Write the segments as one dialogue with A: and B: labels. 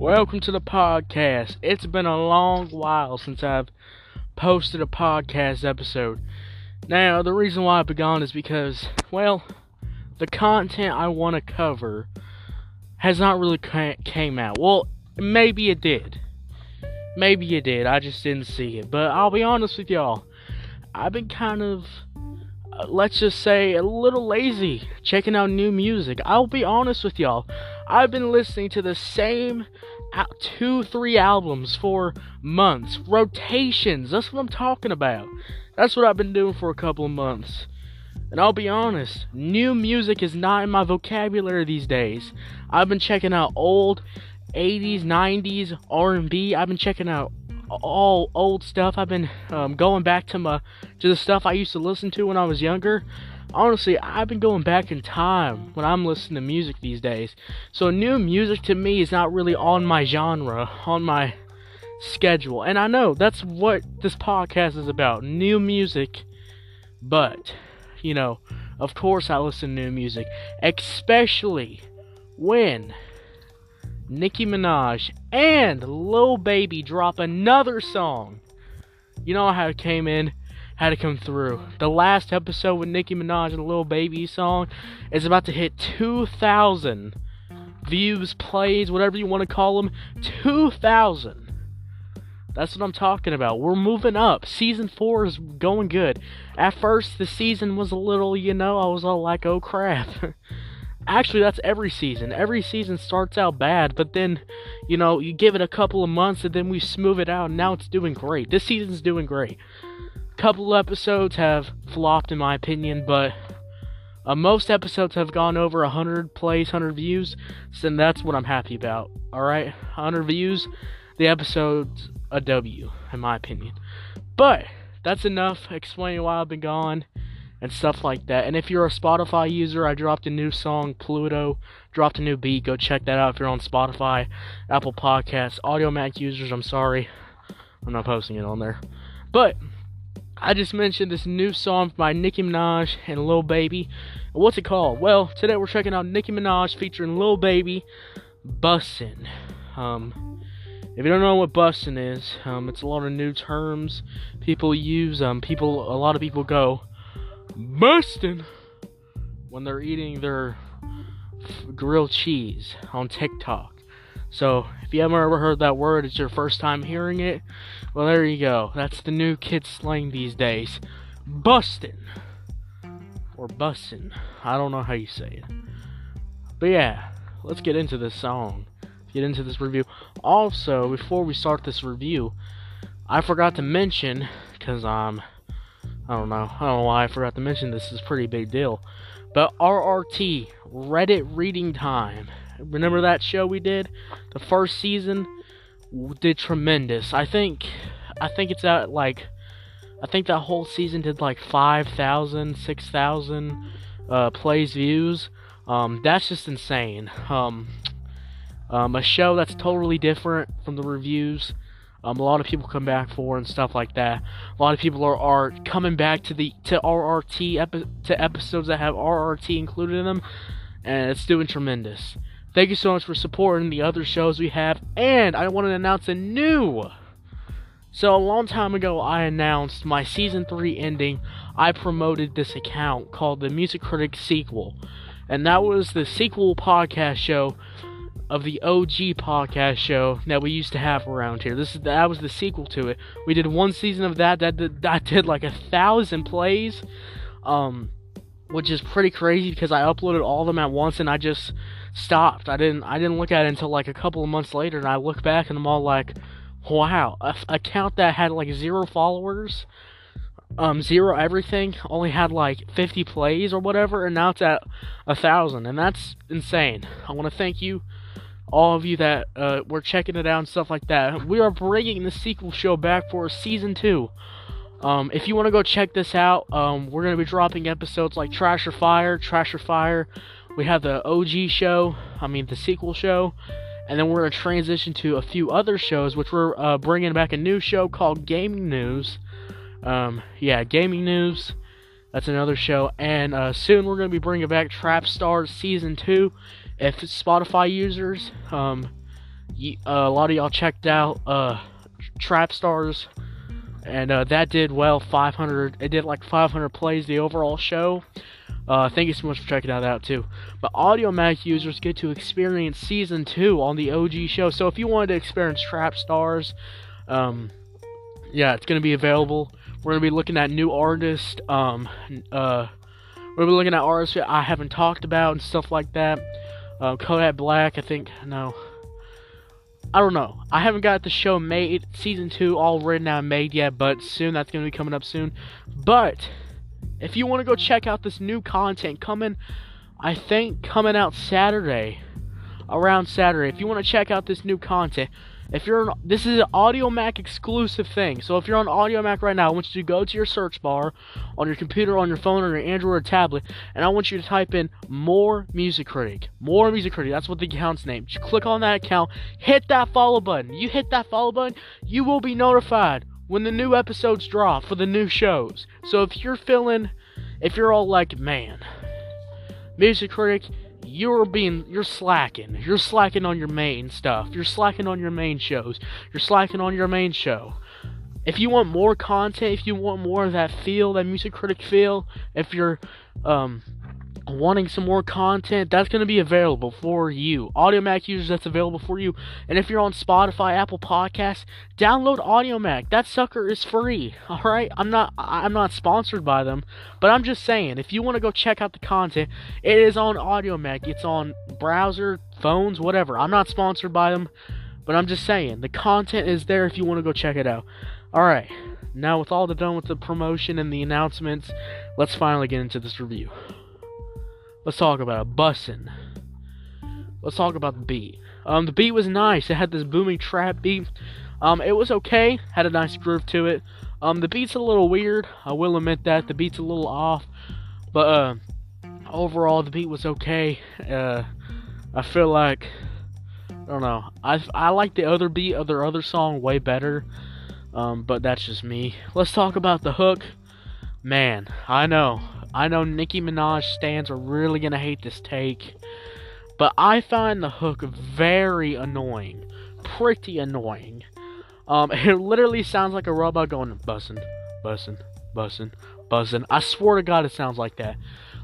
A: Welcome to the podcast. It's been a long while since I've posted a podcast episode. Now, the reason why I've been gone is because, well, the content I want to cover has not really came out. Well, maybe it did. Maybe it did. I just didn't see it. But I'll be honest with y'all. I've been kind of let's just say a little lazy checking out new music. I'll be honest with y'all. I've been listening to the same uh, two, three albums for months. Rotations. That's what I'm talking about. That's what I've been doing for a couple of months. And I'll be honest, new music is not in my vocabulary these days. I've been checking out old 80s, 90s R&B. I've been checking out all old stuff. I've been um, going back to my to the stuff I used to listen to when I was younger. Honestly, I've been going back in time when I'm listening to music these days. So new music to me is not really on my genre, on my schedule. And I know that's what this podcast is about, new music. But, you know, of course I listen to new music, especially when Nicki Minaj and Lil Baby drop another song. You know how it came in, had to come through. The last episode with Nicki Minaj and Lil Baby song is about to hit 2,000 views, plays, whatever you want to call them. 2,000. That's what I'm talking about. We're moving up. Season 4 is going good. At first, the season was a little, you know, I was all like, oh crap. actually that's every season. Every season starts out bad but then you know you give it a couple of months and then we smooth it out. And now it's doing great. This season's doing great. Couple episodes have flopped in my opinion but uh, most episodes have gone over 100 plays 100 views so that's what i'm happy about all right 100 views the episode's a w in my opinion. But that's enough. Explaining why i've been gone and stuff like that. And if you're a Spotify user, I dropped a new song, Pluto, dropped a new beat. Go check that out if you're on Spotify, Apple Podcasts, Audiomack users. I'm sorry, I'm not posting it on there. But I just mentioned this new song by Nicki Minaj and Lil Baby. What's it called? Well, today we're checking out Nicki Minaj featuring Lil Baby, Bussin'. Um, if you don't know what bussin' is, um, it's a lot of new terms people use. Um, people, a lot of people go busting when they're eating their grilled cheese on TikTok. So, if you haven't ever heard that word, it's your first time hearing it. Well, there you go. That's the new kid slang these days. Bustin' or bussin'. I don't know how you say it. But yeah, let's get into this song. Get into this review. Also, before we start this review, I forgot to mention because I'm um, I don't know. I don't know why I forgot to mention this. is a pretty big deal. But RRT, Reddit Reading Time. Remember that show we did? The first season did tremendous. I think I think it's at like I think that whole season did like 5,000, 6,000 uh, plays views. Um, that's just insane. Um, um, a show that's totally different from the reviews um, a lot of people come back for and stuff like that. A lot of people are, are coming back to the to RRT epi- to episodes that have RRT included in them, and it's doing tremendous. Thank you so much for supporting the other shows we have, and I want to announce a new. So a long time ago, I announced my season three ending. I promoted this account called the Music Critic Sequel, and that was the sequel podcast show of the OG podcast show that we used to have around here. This is that was the sequel to it. We did one season of that that did, that did like a thousand plays, um, which is pretty crazy because I uploaded all of them at once and I just stopped. I didn't I didn't look at it until like a couple of months later, and I look back and I'm all like, wow, a account that had like zero followers. Um, zero everything only had like 50 plays or whatever, and now it's at a thousand, and that's insane. I want to thank you all of you that uh, were checking it out and stuff like that. We are bringing the sequel show back for season two. Um, if you want to go check this out, um, we're going to be dropping episodes like Trash or Fire, Trash or Fire. We have the OG show, I mean the sequel show, and then we're going to transition to a few other shows, which we're uh, bringing back a new show called Gaming News. Um, yeah, Gaming News. That's another show, and uh, soon we're going to be bringing back Trap Stars Season 2 if it's Spotify users, um, uh, a lot of y'all checked out uh, Trap Stars, and uh, that did well. 500. It did like 500 plays the overall show. Uh, thank you so much for checking that out too. But Audiomack users get to experience season two on the OG show. So if you wanted to experience Trap Stars, um, yeah, it's gonna be available. We're gonna be looking at new artists. Um, uh, we're gonna be looking at artists I haven't talked about and stuff like that. Uh, Kodak Black, I think. No, I don't know. I haven't got the show made, season two all written out and made yet, but soon that's gonna be coming up soon. But if you want to go check out this new content coming, I think coming out Saturday, around Saturday. If you want to check out this new content, if you're on, this is an Audiomack exclusive thing. So if you're on Audiomack right now, I want you to go to your search bar on your computer, on your phone, or your Android or tablet, and I want you to type in more music critic. More music critic. That's what the account's name. Just click on that account, hit that follow button. You hit that follow button, you will be notified when the new episodes drop for the new shows. So if you're feeling, if you're all like, man, music critic, you're being, you're slacking. You're slacking on your main stuff. You're slacking on your main shows. You're slacking on your main show. If you want more content, if you want more of that feel, that music critic feel, if you're, um, wanting some more content, that's going to be available for you. Audiomack users, that's available for you. And if you're on Spotify, Apple Podcasts, download Audiomack. That sucker is free. All right, I'm not I'm not sponsored by them, but I'm just saying, if you want to go check out the content, it is on Audiomack. It's on browser, phones, whatever. I'm not sponsored by them, but I'm just saying the content is there if you want to go check it out. All right. Now, with all the done with the promotion and the announcements, let's finally get into this review. Let's talk about it. Bussin'. Let's talk about the beat. Um, the beat was nice. It had this booming trap beat. Um, it was okay. Had a nice groove to it. Um, the beat's a little weird. I will admit that the beat's a little off, but uh, overall the beat was okay. Uh, I feel like I don't know. I I like the other beat of their other song way better. Um, but that's just me. Let's talk about the hook. Man, I know I know Nicki Minaj stands are really gonna hate this take, but I find the hook very annoying, pretty annoying. Um, it literally sounds like a robot going bussin', bussin', bussin', bussin'. I swear to God, it sounds like that.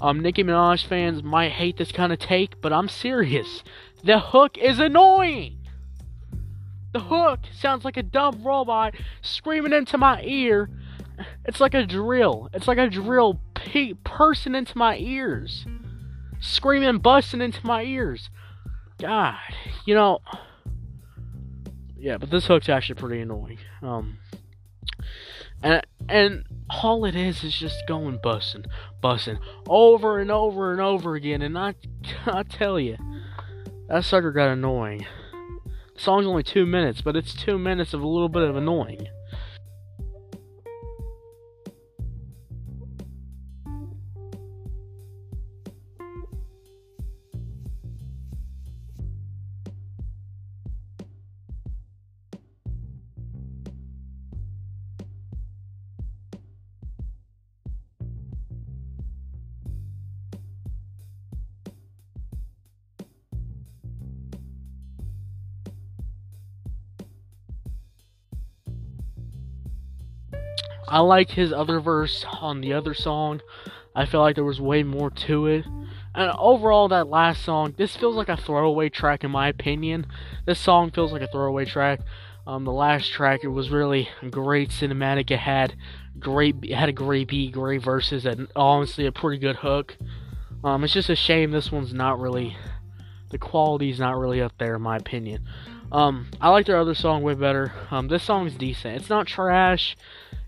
A: Um, Nicki Minaj fans might hate this kind of take, but I'm serious. The hook is annoying. The hook sounds like a dumb robot screaming into my ear. It's like a drill. It's like a drill pe- person into my ears, screaming, busting into my ears. God, you know, yeah, but this hook's actually pretty annoying. Um, and and all it is is just going busting, busting over and over and over again. And I, I tell you, that sucker got annoying. The song's only two minutes, but it's two minutes of a little bit of annoying. I like his other verse on the other song. I feel like there was way more to it. And overall, that last song, this feels like a throwaway track in my opinion. This song feels like a throwaway track. Um, the last track, it was really great cinematic. It had great, it had a great beat, great verses, and honestly a pretty good hook. Um, it's just a shame this one's not really, the quality's not really up there in my opinion. Um, I like their other song way better. Um, this song is decent. It's not trash.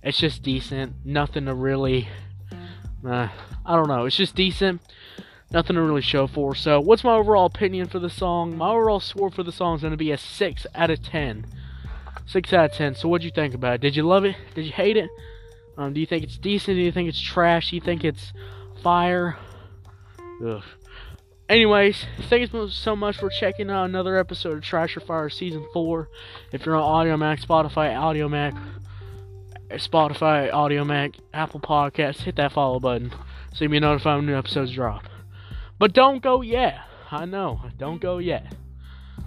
A: It's just decent. Nothing to really. Uh, I don't know. It's just decent. Nothing to really show for. So, what's my overall opinion for the song? My overall score for the song is going to be a 6 out of 10. 6 out of 10. So, what'd you think about it? Did you love it? Did you hate it? Um, do you think it's decent? Do you think it's trash? Do you think it's fire? Ugh. Anyways, thank you so much for checking out another episode of Trash or Fire Season 4. If you're on Audiomack, Spotify, Audiomack, Spotify, Audiomack, Apple Podcasts, hit that follow button so you be notified when new episodes drop. But don't go yet. I know. Don't go yet.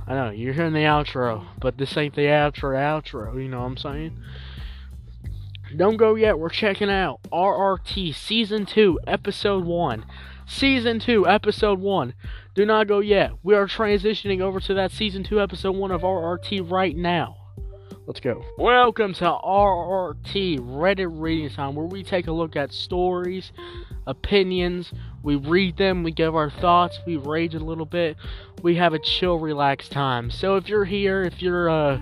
A: I know, you're hearing the outro, but this ain't the outro outro, you know what I'm saying? Don't go yet, we're checking out RRT Season 2, Episode 1. Season 2, Episode 1. Do not go yet. We are transitioning over to that Season 2, Episode 1 of RRT right now. Let's go. Welcome to RRT Reddit Reading Time, where we take a look at stories, opinions, we read them, we give our thoughts, we rage a little bit, we have a chill, relaxed time. So if you're here, if you're uh,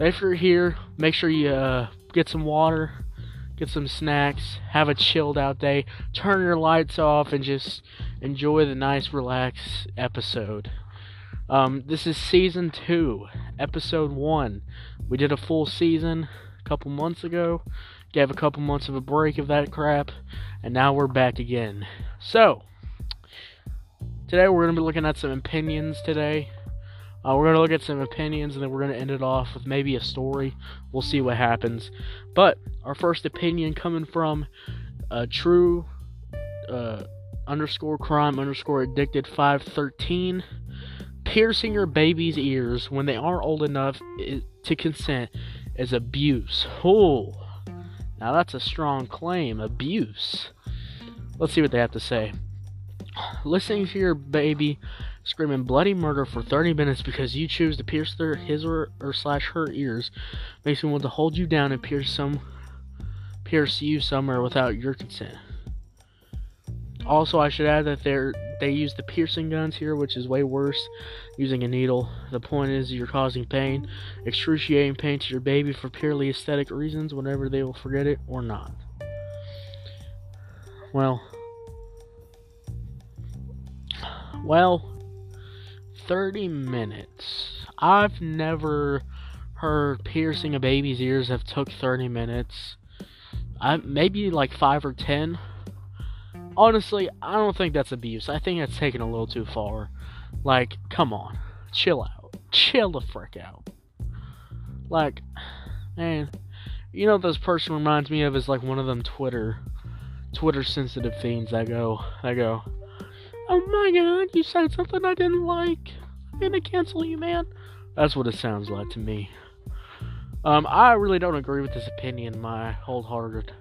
A: if you're here, make sure you uh, get some water, get some snacks, have a chilled out day, turn your lights off, and just enjoy the nice, relaxed episode. Um, this is season two, episode one. We did a full season a couple months ago, gave a couple months of a break of that crap, and now we're back again. So, today we're going to be looking at some opinions today. Uh, we're going to look at some opinions and then we're going to end it off with maybe a story. We'll see what happens. But our first opinion coming from uh, true uh, underscore crime underscore addicted 513 piercing your baby's ears when they aren't old enough to consent is abuse. Oh, now that's a strong claim. Abuse. Let's see what they have to say. Listening to your baby screaming bloody murder for 30 minutes because you choose to pierce their his or, or slash her ears makes me want to hold you down and pierce some pierce you somewhere without your consent. Also, I should add that they're they use the piercing guns here, which is way worse using a needle. The point is you're causing pain, excruciating pain to your baby for purely aesthetic reasons whenever they will forget it or not. Well, well, 30 minutes. I've never heard piercing a baby's ears have took 30 minutes. I maybe like 5 or 10 honestly, I don't think that's abuse. I think that's taken a little too far. Like, come on, chill out, chill the frick out. Like, man, you know what this person reminds me of is like one of them Twitter, Twitter sensitive fiends that go, that go, oh my god, you said something I didn't like. I'm gonna cancel you, man. That's what it sounds like to me. Um, I really don't agree with this opinion, my wholehearted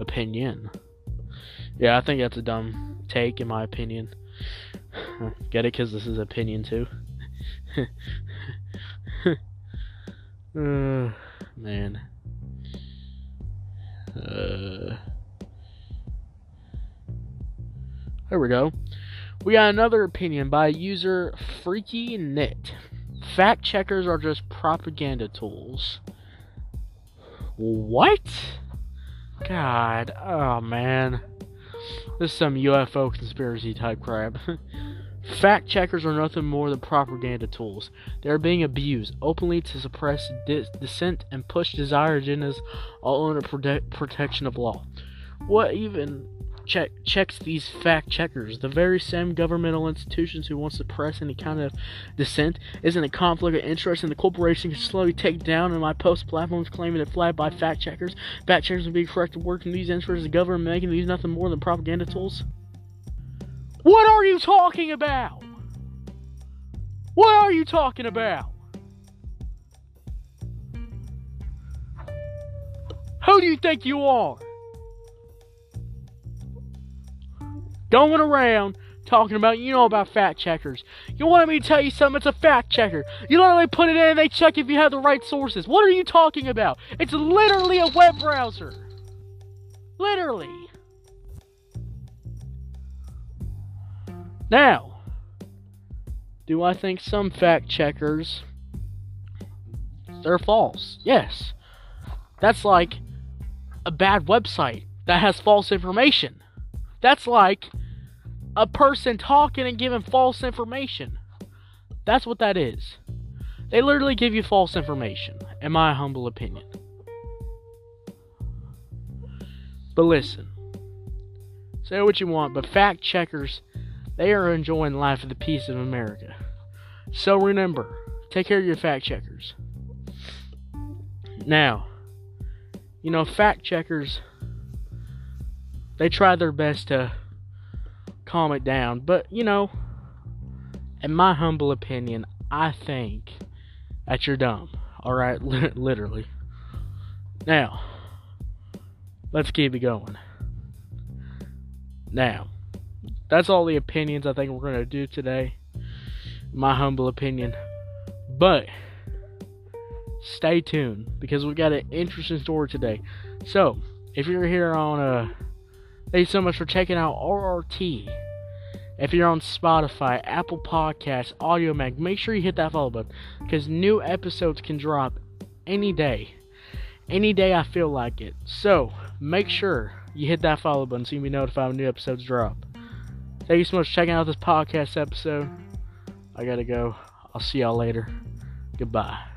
A: opinion. Yeah, I think that's a dumb take, in my opinion. Get it? Because this is opinion, too. uh, man. Uh, there we go. We got another opinion by user Freaky Knit. Fact checkers are just propaganda tools. What? God, oh man. This is some UFO conspiracy type crap. Fact checkers are nothing more than propaganda tools. They are being abused openly to suppress dis- dissent and push desired agendas, all under prote- protection of law. What even check checks these fact checkers. The very same governmental institutions who want to suppress any kind of dissent isn't a conflict of interest, and the corporation can slowly take down and my post platforms claiming it flagged by fact checkers. Fact checkers will be correct to work in these interests. The government making these nothing more than propaganda tools. What are you talking about? What are you talking about? Who do you think you are? Going around talking about, you know about fact checkers. You want me to tell you something? It's a fact checker. You literally put it in and they check if you have the right sources. What are you talking about? It's literally a web browser. Literally. Now, do I think some fact checkers they're false? Yes. That's like a bad website that has false information. That's like a person talking and giving false information. That's what that is. They literally give you false information, in my humble opinion. But listen, say what you want, but fact checkers, they are enjoying life of the peace of America. So remember, take care of your fact checkers. Now, you know, fact checkers they try their best to calm it down, but you know, in my humble opinion, I think that you're dumb. Alright, literally. Now, let's keep it going. Now, that's all the opinions I think we're going to do today. My humble opinion. But, stay tuned because we got an interesting story today. So, if you're here on, uh, thank you so much for checking out RRT. If you're on Spotify, Apple Podcasts, Audiomack, make sure you hit that follow button because new episodes can drop any day. Any day I feel like it. So, make sure you hit that follow button so you can be notified when new episodes drop. Thank you so much for checking out this podcast episode. I gotta go. I'll see y'all later. Goodbye.